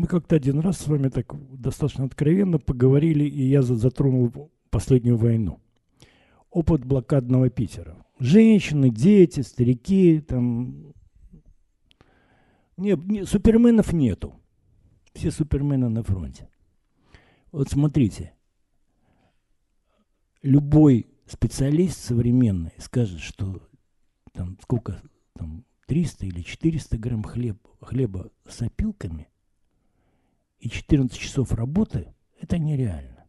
Мы как-то один раз с вами так достаточно откровенно поговорили, и я затронул последнюю войну. Опыт блокадного Питера. Женщины, дети, старики, там... Не, не, суперменов нету. Все супермены на фронте. Вот смотрите, любой специалист современный скажет, что там сколько, там 300 или 400 грамм хлеб, хлеба с опилками и 14 часов работы – это нереально.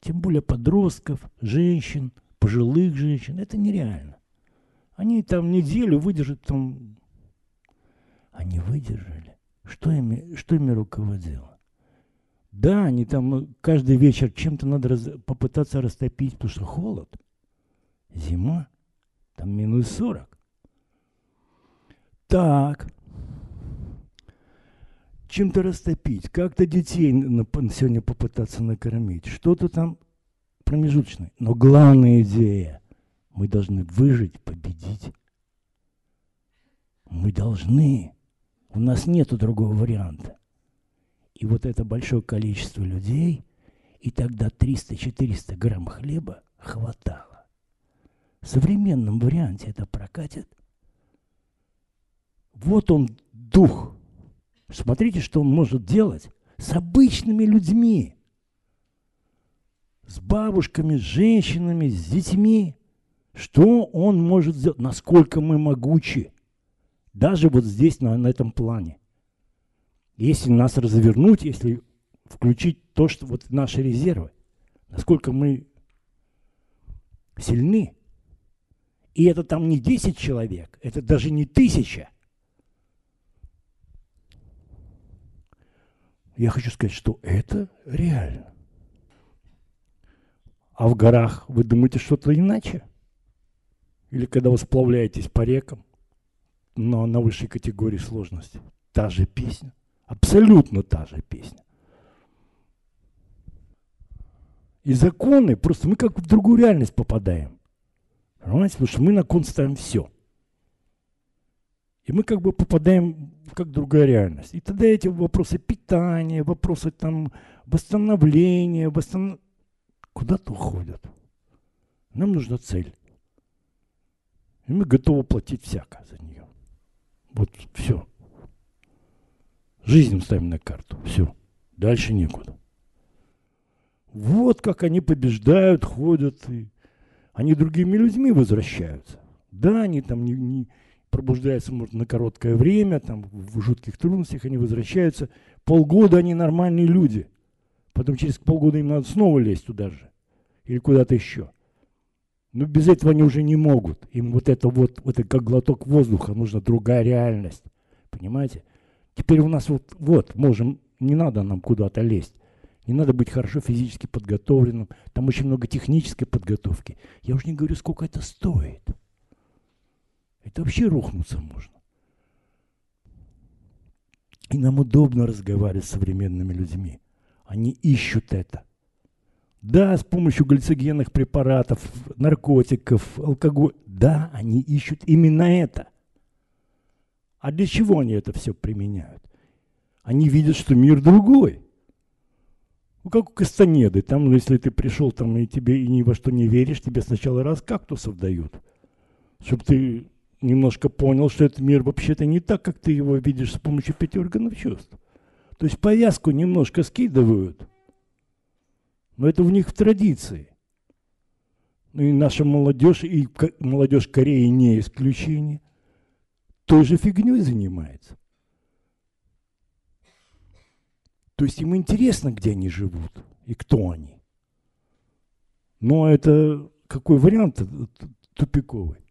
Тем более подростков, женщин, пожилых женщин – это нереально. Они там неделю выдержат там... Они выдержали. Что ими, что ими руководило? Да, они там каждый вечер чем-то надо раз, попытаться растопить, потому что холод. Зима. Там минус 40. Так. Чем-то растопить, как-то детей пансионе попытаться накормить, что-то там промежуточное. Но главная идея – мы должны выжить, победить. Мы должны. У нас нет другого варианта. И вот это большое количество людей, и тогда 300-400 грамм хлеба хватало. В современном варианте это прокатит. Вот он дух. Смотрите, что он может делать с обычными людьми. С бабушками, с женщинами, с детьми. Что он может сделать? Насколько мы могучи. Даже вот здесь, на, на этом плане. Если нас развернуть, если включить то, что вот наши резервы, насколько мы сильны. И это там не 10 человек, это даже не тысяча. Я хочу сказать, что это реально. А в горах вы думаете что-то иначе? Или когда вы сплавляетесь по рекам, но на высшей категории сложности. Та же песня. Абсолютно та же песня. И законы, просто мы как в другую реальность попадаем. Понимаете? Потому что мы на кон ставим все. И мы как бы попадаем в как другая реальность. И тогда эти вопросы питания, вопросы там восстановления, восстанов... куда-то уходят. Нам нужна цель. И мы готовы платить всяко за нее. Вот все. Жизнь ставим на карту. Все. Дальше некуда. Вот как они побеждают, ходят, и они другими людьми возвращаются. Да, они там не, не пробуждаются, может, на короткое время, там в жутких трудностях они возвращаются. Полгода они нормальные люди. Потом через полгода им надо снова лезть туда же. Или куда-то еще. Но без этого они уже не могут. Им вот это вот, вот это как глоток воздуха, нужна другая реальность. Понимаете? Теперь у нас вот, вот, можем, не надо нам куда-то лезть. Не надо быть хорошо физически подготовленным. Там очень много технической подготовки. Я уже не говорю, сколько это стоит. Это вообще рухнуться можно. И нам удобно разговаривать с современными людьми. Они ищут это. Да, с помощью глицогенных препаратов, наркотиков, алкоголя. Да, они ищут именно это. А для чего они это все применяют? Они видят, что мир другой. Ну, как у Кастанеды. Там, ну, если ты пришел там и тебе и ни во что не веришь, тебе сначала раз кактусов дают. Чтобы ты немножко понял, что этот мир вообще-то не так, как ты его видишь с помощью пяти органов чувств. То есть повязку немножко скидывают. Но это у них в традиции. Ну и наша молодежь, и молодежь Кореи не исключение той же фигней занимается. То есть им интересно, где они живут и кто они. Но это какой вариант тупиковый.